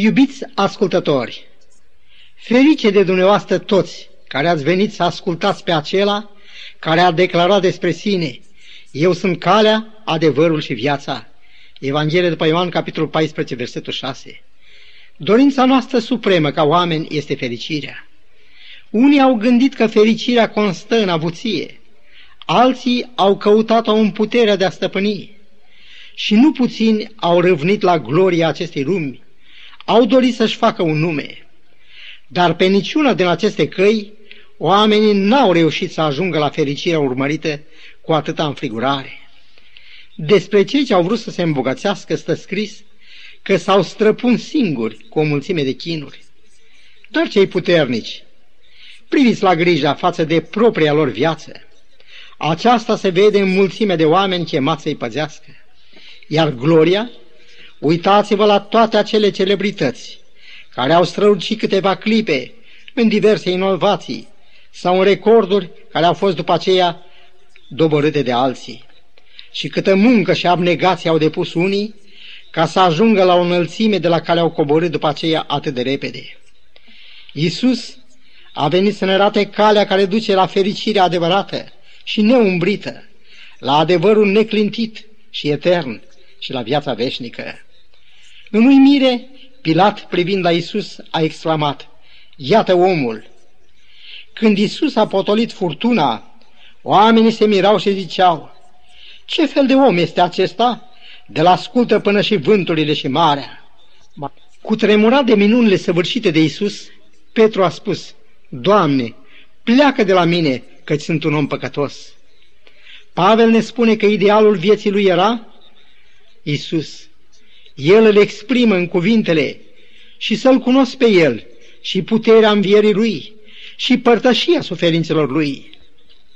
Iubiți ascultători, ferice de dumneavoastră toți care ați venit să ascultați pe acela care a declarat despre sine, eu sunt calea, adevărul și viața. Evanghelie după Ioan, capitolul 14, versetul 6. Dorința noastră supremă ca oameni este fericirea. Unii au gândit că fericirea constă în avuție, alții au căutat-o în puterea de a stăpâni și nu puțini au râvnit la gloria acestei lumi, au dorit să-și facă un nume. Dar pe niciuna din aceste căi, oamenii n-au reușit să ajungă la fericirea urmărită cu atâta înfrigurare. Despre cei ce au vrut să se îmbogățească stă scris că s-au străpun singuri cu o mulțime de chinuri. Doar cei puternici, priviți la grija față de propria lor viață. Aceasta se vede în mulțime de oameni chemați să-i păzească. Iar gloria, uitați-vă la toate acele celebrități care au strălucit câteva clipe în diverse inovații sau în recorduri care au fost după aceea doborâte de alții. Și câtă muncă și abnegație au depus unii ca să ajungă la o înălțime de la care au coborât după aceea atât de repede. Iisus a venit să ne arate calea care duce la fericirea adevărată și neumbrită, la adevărul neclintit și etern și la viața veșnică. În uimire, Pilat, privind la Isus, a exclamat, Iată omul! Când Isus a potolit furtuna, oamenii se mirau și ziceau, Ce fel de om este acesta? De la ascultă până și vânturile și marea. Cu tremurat de minunile săvârșite de Isus, Petru a spus, Doamne, pleacă de la mine, căci sunt un om păcătos. Pavel ne spune că idealul vieții lui era Isus. El îl exprimă în cuvintele și să-L cunosc pe El și puterea învierii Lui și părtășia suferințelor Lui.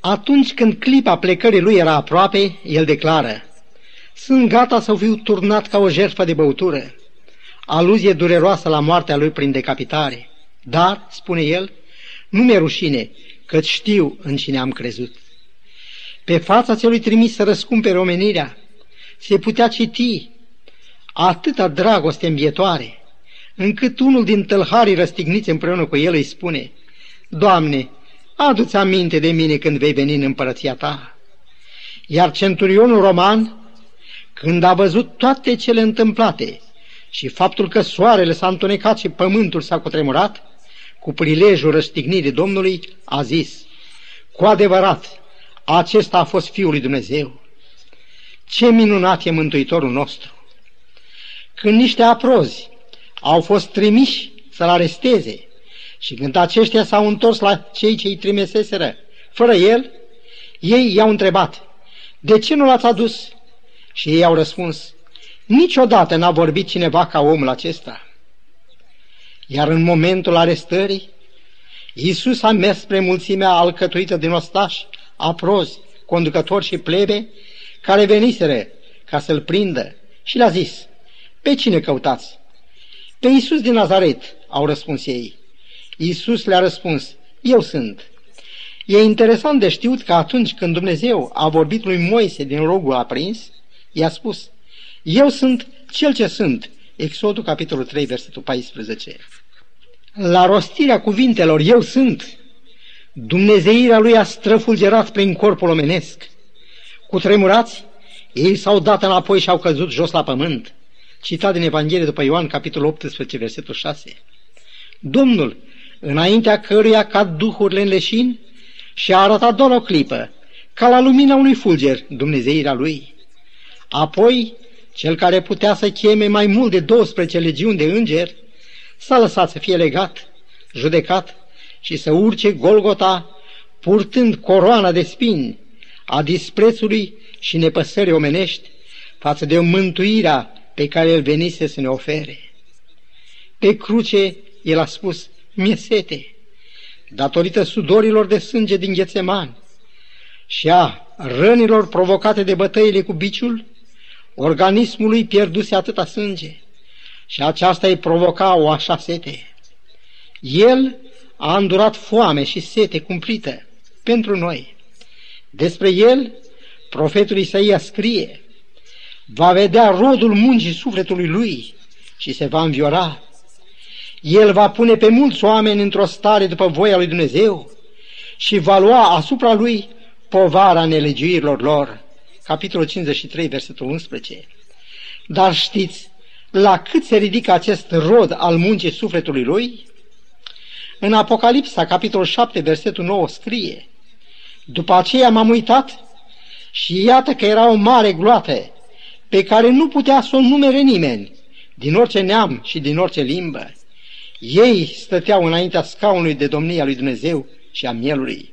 Atunci când clipa plecării Lui era aproape, El declară, Sunt gata să fiu turnat ca o jertfă de băutură. Aluzie dureroasă la moartea Lui prin decapitare. Dar, spune El, nu mi-e rușine, căci știu în cine am crezut. Pe fața celui trimis să răscumpere omenirea, se putea citi atâta dragoste învietoare, încât unul din tălharii răstigniți împreună cu el îi spune, Doamne, adu-ți aminte de mine când vei veni în împărăția ta. Iar centurionul roman, când a văzut toate cele întâmplate și faptul că soarele s-a întunecat și pământul s-a cutremurat, cu prilejul răstignirii Domnului, a zis, cu adevărat, acesta a fost Fiul lui Dumnezeu. Ce minunat e Mântuitorul nostru! Când niște aprozi au fost trimiși să-l aresteze și când aceștia s-au întors la cei ce îi trimeseseră fără el, ei i-au întrebat, de ce nu l-ați adus? Și ei au răspuns, niciodată n-a vorbit cineva ca omul acesta. Iar în momentul arestării, Iisus a mers spre mulțimea alcătuită din ostași, aprozi, conducători și plebe, care veniseră ca să-l prindă și le-a zis, pe cine căutați? Pe Iisus din Nazaret, au răspuns ei. Iisus le-a răspuns, eu sunt. E interesant de știut că atunci când Dumnezeu a vorbit lui Moise din rogul aprins, i-a spus, eu sunt cel ce sunt. Exodul, capitolul 3, versetul 14. La rostirea cuvintelor, eu sunt, Dumnezeirea lui a străfulgerat prin corpul omenesc. Cu tremurați, ei s-au dat înapoi și au căzut jos la pământ. Citat din Evanghelie după Ioan, capitolul 18, versetul 6. Domnul, înaintea căruia cad duhurile în leșin, și a arătat doar o clipă, ca la lumina unui fulger, Dumnezeirea lui. Apoi, cel care putea să cheme mai mult de 12 legiuni de îngeri, s-a lăsat să fie legat, judecat și să urce Golgota, purtând coroana de spini a disprețului și nepăsării omenești față de mântuirea pe care el venise să ne ofere. Pe cruce el a spus, mi-e sete, datorită sudorilor de sânge din Ghețeman și a rănilor provocate de bătăile cu biciul, organismul lui pierduse atâta sânge și aceasta îi provoca o așa sete. El a îndurat foame și sete cumplită pentru noi. Despre el, profetul Isaia scrie, va vedea rodul muncii sufletului lui și se va înviora. El va pune pe mulți oameni într-o stare după voia lui Dumnezeu și va lua asupra lui povara nelegiuirilor lor. Capitolul 53, versetul 11. Dar știți la cât se ridică acest rod al muncii sufletului lui? În Apocalipsa, capitolul 7, versetul 9, scrie După aceea m-am uitat și iată că era o mare gloată pe care nu putea să o numere nimeni, din orice neam și din orice limbă. Ei stăteau înaintea scaunului de domnia lui Dumnezeu și a mielului.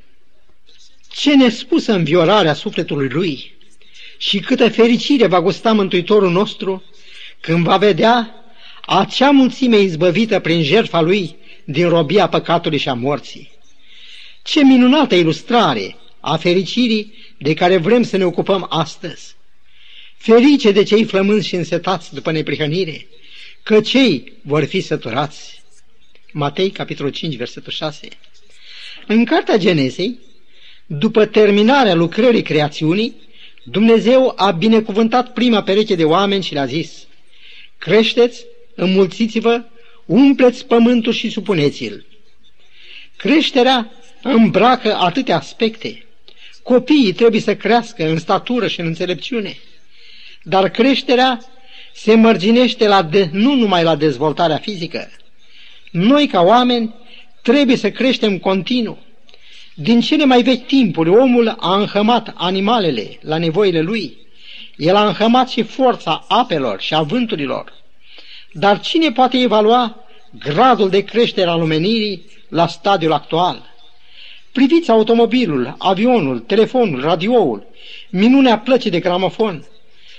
Ce nespusă înviorarea sufletului lui și câtă fericire va gusta Mântuitorul nostru când va vedea acea mulțime izbăvită prin jertfa lui din robia păcatului și a morții. Ce minunată ilustrare a fericirii de care vrem să ne ocupăm astăzi. Ferice de cei flămânzi și însetați după neprihănire, că cei vor fi săturați. Matei, capitolul 5, versetul 6. În cartea Genesei, după terminarea lucrării creațiunii, Dumnezeu a binecuvântat prima pereche de oameni și le-a zis, Creșteți, înmulțiți-vă, umpleți pământul și supuneți-l. Creșterea îmbracă atâtea aspecte. Copiii trebuie să crească în statură și în înțelepciune. Dar creșterea se mărginește la de, nu numai la dezvoltarea fizică. Noi, ca oameni, trebuie să creștem continuu. Din cele mai vechi timpuri, omul a înhămat animalele la nevoile lui. El a înhămat și forța apelor și a vânturilor. Dar cine poate evalua gradul de creștere al omenirii la stadiul actual? Priviți automobilul, avionul, telefonul, radioul, minunea plăcii de gramofon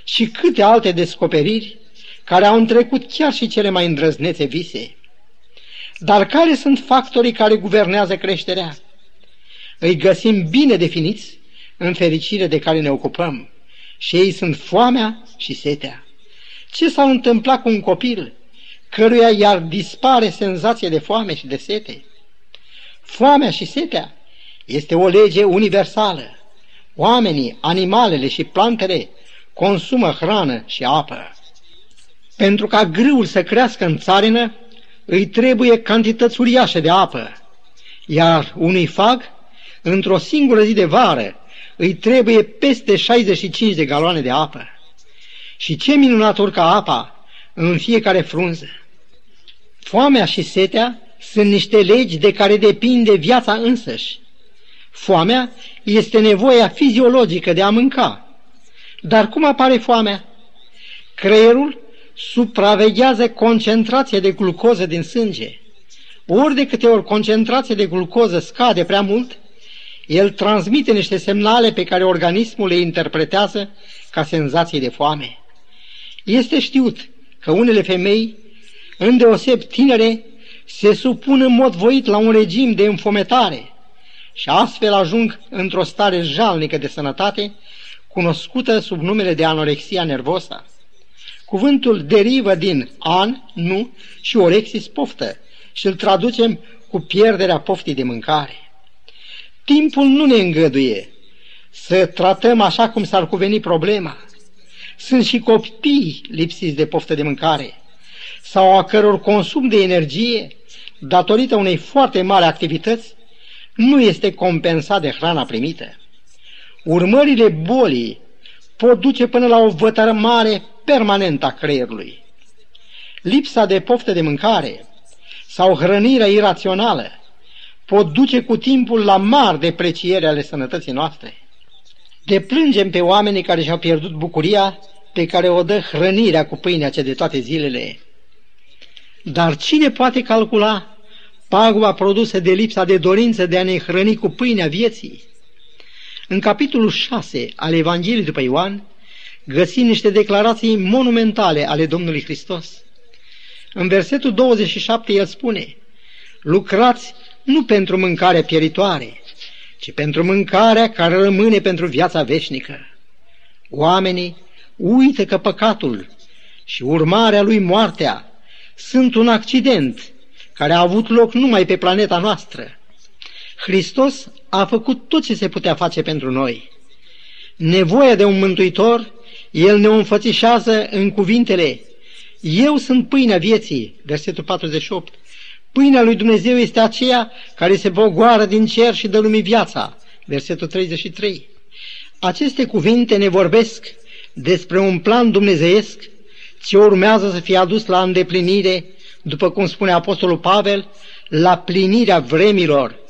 și câte alte descoperiri care au întrecut chiar și cele mai îndrăznețe vise. Dar care sunt factorii care guvernează creșterea? Îi găsim bine definiți în fericire de care ne ocupăm și ei sunt foamea și setea. Ce s-a întâmplat cu un copil căruia iar dispare senzația de foame și de sete? Foamea și setea este o lege universală. Oamenii, animalele și plantele consumă hrană și apă. Pentru ca grâul să crească în țarină, îi trebuie cantități uriașe de apă, iar unui fag, într-o singură zi de vară, îi trebuie peste 65 de galoane de apă. Și ce minunat urcă apa în fiecare frunză! Foamea și setea sunt niște legi de care depinde viața însăși. Foamea este nevoia fiziologică de a mânca. Dar cum apare foamea? Creierul supraveghează concentrația de glucoză din sânge. Ori de câte ori concentrația de glucoză scade prea mult, el transmite niște semnale pe care organismul le interpretează ca senzații de foame. Este știut că unele femei, îndeoseb tinere, se supun în mod voit la un regim de înfometare și astfel ajung într-o stare jalnică de sănătate, cunoscută sub numele de anorexia nervosă. Cuvântul derivă din an, nu, și orexis poftă și îl traducem cu pierderea poftii de mâncare. Timpul nu ne îngăduie să tratăm așa cum s-ar cuveni problema. Sunt și copii lipsiți de poftă de mâncare sau a căror consum de energie, datorită unei foarte mari activități, nu este compensat de hrana primită. Urmările bolii pot duce până la o vătărmare permanentă a creierului. Lipsa de poftă de mâncare sau hrănirea irațională pot duce cu timpul la mari depreciere ale sănătății noastre. Deplângem pe oamenii care și-au pierdut bucuria pe care o dă hrănirea cu pâinea ce de toate zilele. Dar cine poate calcula paguba produsă de lipsa de dorință de a ne hrăni cu pâinea vieții? În capitolul 6 al Evangheliei după Ioan, găsim niște declarații monumentale ale Domnului Hristos. În versetul 27 el spune, lucrați nu pentru mâncarea pieritoare, ci pentru mâncarea care rămâne pentru viața veșnică. Oamenii uită că păcatul și urmarea lui moartea sunt un accident care a avut loc numai pe planeta noastră. Hristos a făcut tot ce se putea face pentru noi. Nevoia de un mântuitor, El ne înfățișează în cuvintele, Eu sunt pâinea vieții, versetul 48. Pâinea lui Dumnezeu este aceea care se bogoară din cer și dă lumii viața, versetul 33. Aceste cuvinte ne vorbesc despre un plan dumnezeiesc ce urmează să fie adus la îndeplinire, după cum spune Apostolul Pavel, la plinirea vremilor,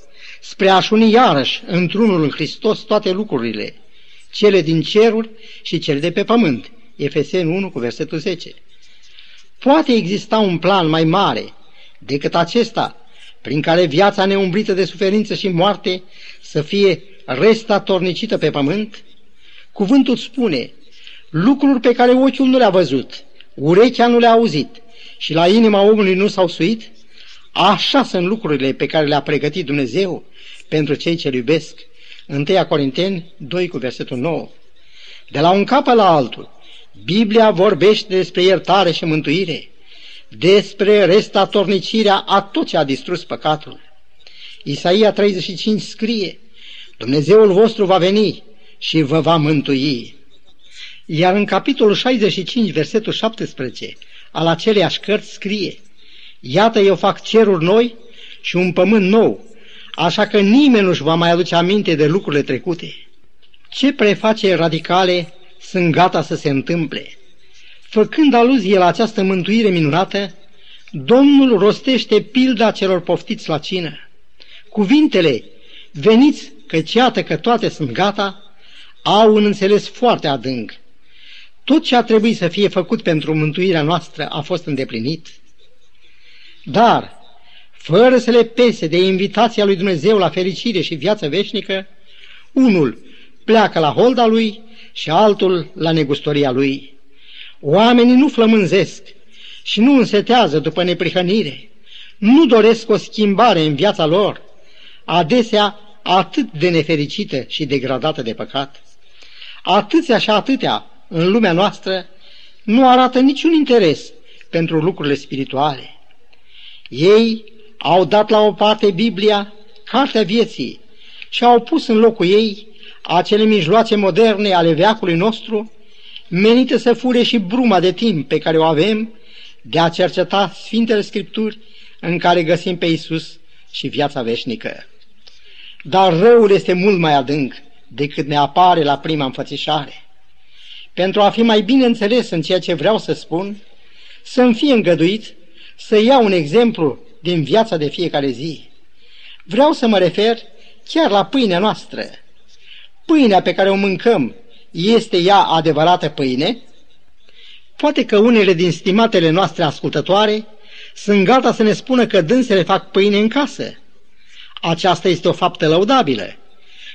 spre a-și uni iarăși într-unul în Hristos toate lucrurile, cele din ceruri și cele de pe pământ. Efeseni 1 cu versetul 10. Poate exista un plan mai mare decât acesta, prin care viața neumbrită de suferință și moarte să fie restatornicită pe pământ? Cuvântul spune, lucruri pe care ochiul nu le-a văzut, urechea nu le-a auzit și la inima omului nu s-au suit, așa sunt lucrurile pe care le-a pregătit Dumnezeu pentru cei ce iubesc. 1 Corinteni 2 cu versetul 9. De la un cap la altul, Biblia vorbește despre iertare și mântuire, despre restatornicirea a tot ce a distrus păcatul. Isaia 35 scrie, Dumnezeul vostru va veni și vă va mântui. Iar în capitolul 65, versetul 17, al aceleiași cărți scrie, Iată eu fac ceruri noi și un pământ nou, așa că nimeni nu-și va mai aduce aminte de lucrurile trecute. Ce preface radicale sunt gata să se întâmple? Făcând aluzie la această mântuire minunată, Domnul rostește pilda celor poftiți la cină. Cuvintele, veniți că iată că toate sunt gata, au un înțeles foarte adânc. Tot ce a trebuit să fie făcut pentru mântuirea noastră a fost îndeplinit. Dar, fără să le pese de invitația lui Dumnezeu la fericire și viață veșnică, unul pleacă la holda lui și altul la negustoria lui. Oamenii nu flămânzesc și nu însetează după neprihănire, nu doresc o schimbare în viața lor, adesea atât de nefericită și degradată de păcat. Atâția și atâtea în lumea noastră nu arată niciun interes pentru lucrurile spirituale. Ei au dat la o parte Biblia, cartea vieții, și au pus în locul ei acele mijloace moderne ale veacului nostru, menite să fure și bruma de timp pe care o avem de a cerceta Sfintele Scripturi în care găsim pe Isus și viața veșnică. Dar răul este mult mai adânc decât ne apare la prima înfățișare. Pentru a fi mai bine înțeles în ceea ce vreau să spun, să-mi fie îngăduit să iau un exemplu din viața de fiecare zi. Vreau să mă refer chiar la pâinea noastră. Pâinea pe care o mâncăm este ea adevărată pâine? Poate că unele din stimatele noastre ascultătoare sunt gata să ne spună că dânsele fac pâine în casă. Aceasta este o faptă lăudabilă,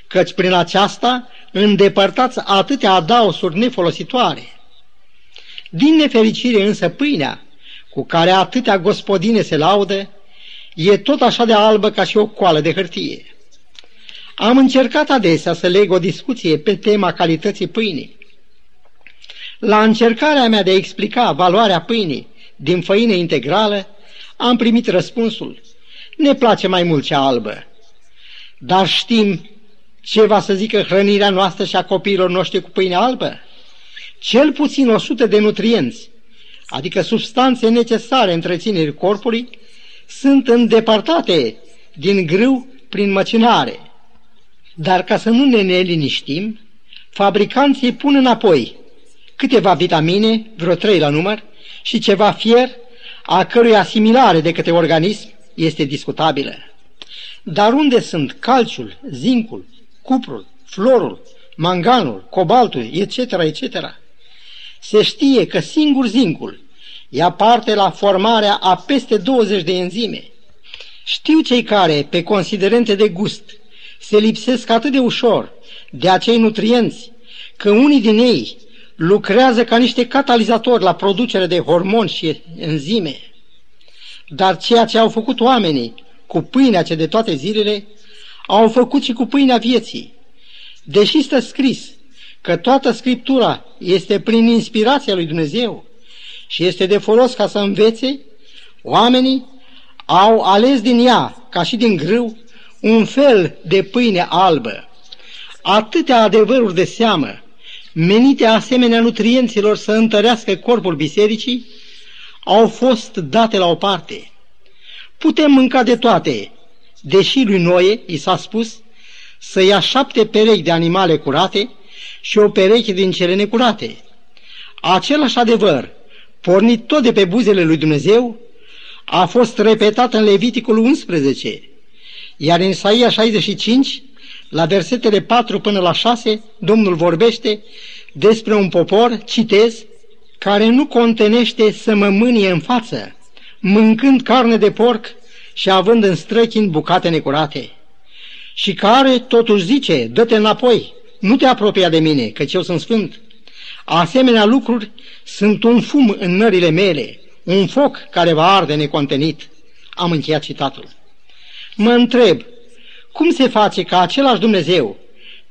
căci prin aceasta îndepărtați atâtea adaosuri nefolositoare. Din nefericire însă pâinea, cu care atâtea gospodine se laudă, e tot așa de albă ca și o coală de hârtie. Am încercat adesea să leg o discuție pe tema calității pâinii. La încercarea mea de a explica valoarea pâinii din făină integrală, am primit răspunsul. Ne place mai mult cea albă. Dar știm ce va să zică hrănirea noastră și a copiilor noștri cu pâine albă? Cel puțin 100 de nutrienți, adică substanțe necesare întreținerii corpului, sunt îndepărtate din grâu prin măcinare. Dar ca să nu ne neliniștim, fabricanții pun înapoi câteva vitamine, vreo trei la număr, și ceva fier, a cărui asimilare de către organism este discutabilă. Dar unde sunt calciul, zincul, cuprul, florul, manganul, cobaltul, etc., etc. Se știe că singur zincul ia parte la formarea a peste 20 de enzime. Știu cei care, pe considerente de gust, se lipsesc atât de ușor de acei nutrienți, că unii din ei lucrează ca niște catalizatori la producerea de hormoni și enzime. Dar ceea ce au făcut oamenii cu pâinea ce de toate zilele, au făcut și cu pâinea vieții. Deși stă scris că toată Scriptura este prin inspirația lui Dumnezeu și este de folos ca să învețe, oamenii au ales din ea, ca și din grâu, un fel de pâine albă. Atâtea adevăruri de seamă, menite asemenea nutrienților să întărească corpul bisericii, au fost date la o parte. Putem mânca de toate, deși lui Noe i s-a spus să ia șapte perechi de animale curate și o pereche din cele necurate. Același adevăr, pornit tot de pe buzele lui Dumnezeu, a fost repetat în Leviticul 11, iar în Isaia 65, la versetele 4 până la 6, Domnul vorbește despre un popor, citez, care nu contenește să mă mânie în față, mâncând carne de porc și având în străchini bucate necurate. Și care totuși zice, dă-te înapoi, nu te apropia de mine, căci eu sunt sfânt. Asemenea lucruri sunt un fum în nările mele, un foc care va arde necontenit. Am încheiat citatul. Mă întreb, cum se face ca același Dumnezeu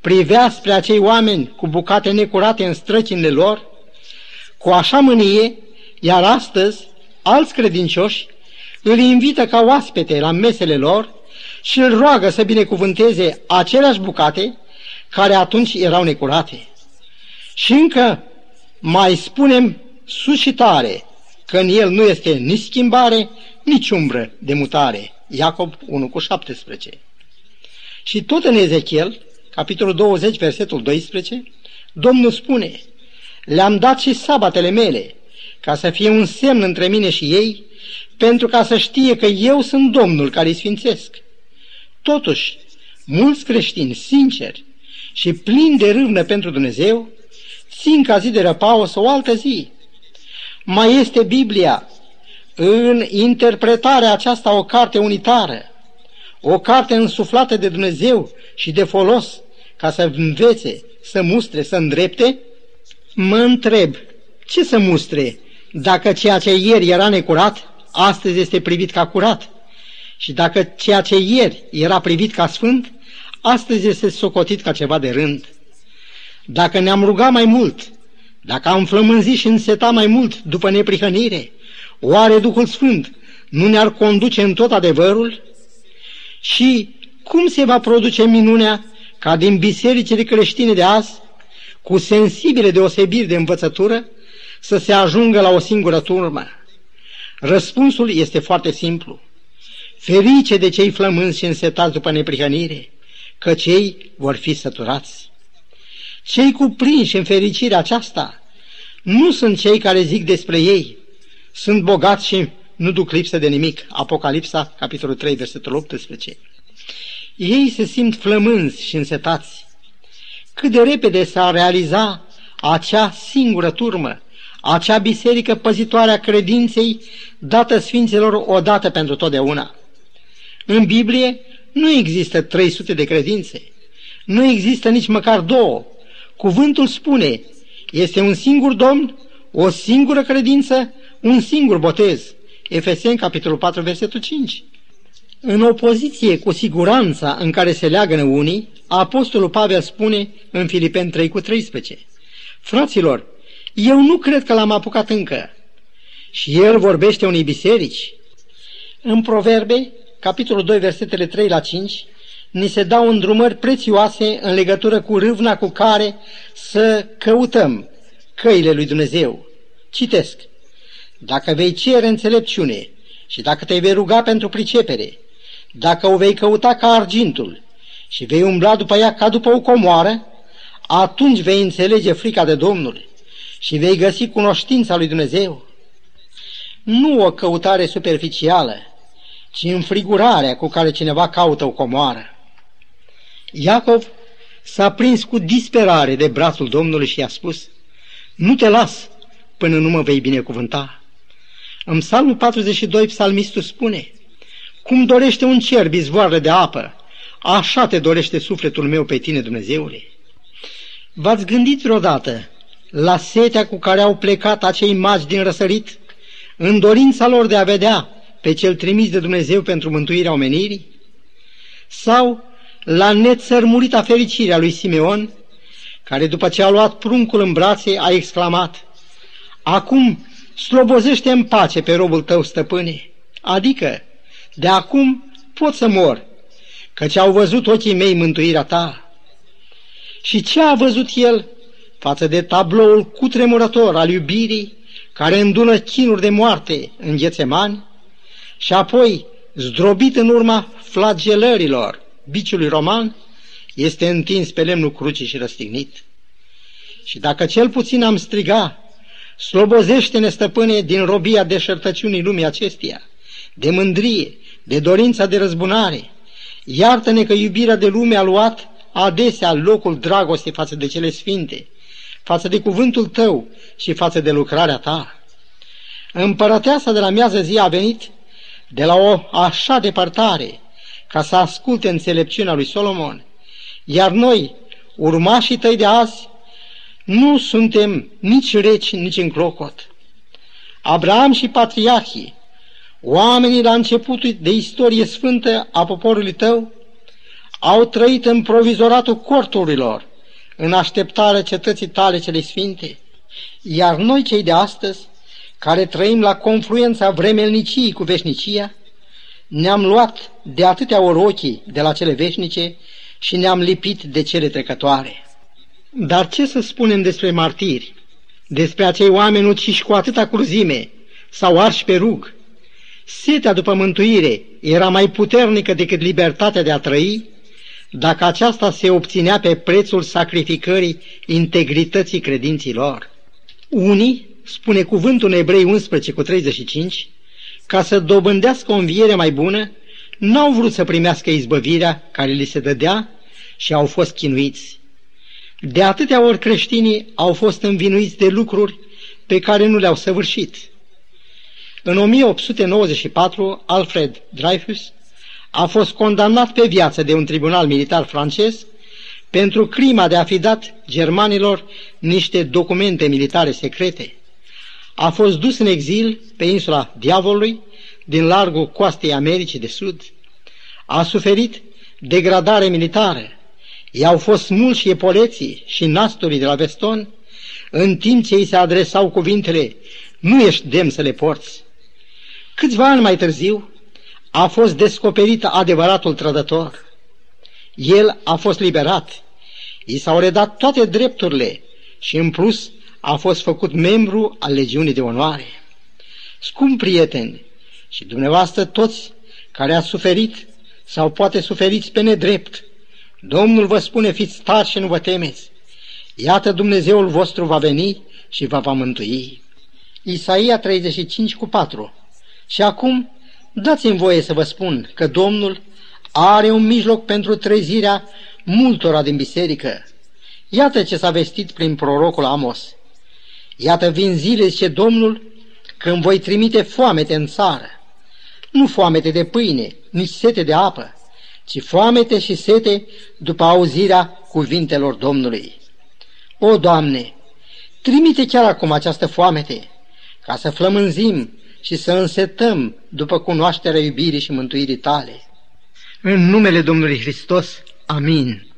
privea spre acei oameni cu bucate necurate în străcinile lor, cu așa mânie, iar astăzi alți credincioși îl invită ca oaspete la mesele lor și îl roagă să binecuvânteze aceleași bucate care atunci erau necurate. Și încă mai spunem sus și tare că în el nu este nici schimbare, nici umbră de mutare. Iacob 1 cu 17. Și tot în Ezechiel, capitolul 20, versetul 12, Domnul spune, Le-am dat și sabatele mele, ca să fie un semn între mine și ei, pentru ca să știe că eu sunt Domnul care îi sfințesc. Totuși, mulți creștini sinceri și plini de râvnă pentru Dumnezeu, țin ca zi de răpaus o altă zi. Mai este Biblia, în interpretarea aceasta o carte unitară, o carte însuflată de Dumnezeu și de folos, ca să învețe, să mustre, să îndrepte? Mă întreb, ce să mustre dacă ceea ce ieri era necurat, astăzi este privit ca curat? Și dacă ceea ce ieri era privit ca sfânt, astăzi este socotit ca ceva de rând. Dacă ne-am rugat mai mult, dacă am flămânzit și însetat mai mult după neprihănire, oare Duhul Sfânt nu ne-ar conduce în tot adevărul? Și cum se va produce minunea ca din bisericile creștine de azi, cu sensibile deosebiri de învățătură, să se ajungă la o singură turmă? Răspunsul este foarte simplu. Ferice de cei flămânzi și însetați după neprihănire, că cei vor fi săturați. Cei cuprinși în fericirea aceasta nu sunt cei care zic despre ei, sunt bogați și nu duc lipsă de nimic. Apocalipsa, capitolul 3, versetul 18. Ei se simt flămânzi și însetați. Cât de repede s-a realiza acea singură turmă, acea biserică păzitoare a credinței dată Sfinților odată pentru totdeauna. În Biblie nu există 300 de credințe, nu există nici măcar două. Cuvântul spune, este un singur Domn, o singură credință, un singur botez. Efeseni, capitolul 4, versetul 5. În opoziție cu siguranța în care se leagă unii, Apostolul Pavel spune în Filipeni 3 cu 13, Fraților, eu nu cred că l-am apucat încă. Și el vorbește unei biserici. În Proverbe, capitolul 2, versetele 3 la 5, ni se dau îndrumări prețioase în legătură cu râvna cu care să căutăm căile lui Dumnezeu. Citesc. Dacă vei cere înțelepciune și dacă te vei ruga pentru pricepere, dacă o vei căuta ca argintul și vei umbla după ea ca după o comoară, atunci vei înțelege frica de Domnul și vei găsi cunoștința lui Dumnezeu. Nu o căutare superficială, ci înfrigurarea cu care cineva caută o comoară. Iacov s-a prins cu disperare de brațul Domnului și i-a spus, Nu te las până nu mă vei binecuvânta. În psalmul 42, psalmistul spune, Cum dorește un cer izvoarele de apă, așa te dorește sufletul meu pe tine, Dumnezeule. V-ați gândit vreodată la setea cu care au plecat acei magi din răsărit, în dorința lor de a vedea pe cel trimis de Dumnezeu pentru mântuirea omenirii? Sau la nețărmurita fericirea lui Simeon, care după ce a luat pruncul în brațe a exclamat, Acum slobozește în pace pe robul tău, stăpâne, adică de acum pot să mor, căci au văzut ochii mei mântuirea ta. Și ce a văzut el față de tabloul cutremurător al iubirii care îndună chinuri de moarte în ghețemani și apoi, zdrobit în urma flagelărilor biciului roman, este întins pe lemnul crucii și răstignit. Și dacă cel puțin am striga, slobozește-ne, stăpâne, din robia deșertăciunii lumii acesteia, de mândrie, de dorința de răzbunare, iartă-ne că iubirea de lume a luat adesea locul dragostei față de cele sfinte, față de cuvântul tău și față de lucrarea ta. Împărăteasa de la miază zi a venit de la o așa depărtare ca să asculte înțelepciunea lui Solomon, iar noi, urmașii tăi de azi, nu suntem nici reci, nici în clocot. Abraham și patriarhii, oamenii la începutul de istorie sfântă a poporului tău, au trăit în provizoratul corturilor, în așteptarea cetății tale cele sfinte, iar noi cei de astăzi, care trăim la confluența vremelniciei cu veșnicia, ne-am luat de atâtea ori ochii de la cele veșnice și ne-am lipit de cele trecătoare. Dar ce să spunem despre martiri, despre acei oameni uciși cu atâta cruzime sau arși pe rug? Setea după mântuire era mai puternică decât libertatea de a trăi, dacă aceasta se obținea pe prețul sacrificării integrității credinților. Unii, spune cuvântul în Ebrei 11 cu 35, ca să dobândească o înviere mai bună, n-au vrut să primească izbăvirea care li se dădea și au fost chinuiți. De atâtea ori creștinii au fost învinuiți de lucruri pe care nu le-au săvârșit. În 1894, Alfred Dreyfus a fost condamnat pe viață de un tribunal militar francez pentru crima de a fi dat germanilor niște documente militare secrete. A fost dus în exil pe insula Diavolului, din largul coastei Americii de Sud. A suferit degradare militară. I-au fost mulți și epoleții și nasturii de la veston, în timp ce îi se adresau cuvintele, nu ești demn să le porți. Câțiva ani mai târziu, a fost descoperit adevăratul trădător. El a fost liberat, i s-au redat toate drepturile și în plus a fost făcut membru al legiunii de onoare. Scump prieteni și dumneavoastră toți care ați suferit sau poate suferiți pe nedrept, Domnul vă spune fiți tari și nu vă temeți. Iată Dumnezeul vostru va veni și vă va mântui. Isaia 35 cu 4 Și acum Dați-mi voie să vă spun că Domnul are un mijloc pentru trezirea multora din biserică. Iată ce s-a vestit prin prorocul Amos. Iată vin zile, zice Domnul, când voi trimite foamete în țară. Nu foamete de pâine, nici sete de apă, ci foamete și sete după auzirea cuvintelor Domnului. O, Doamne, trimite chiar acum această foamete, ca să flămânzim și să însetăm după cunoașterea iubirii și mântuirii tale. În numele Domnului Hristos, amin.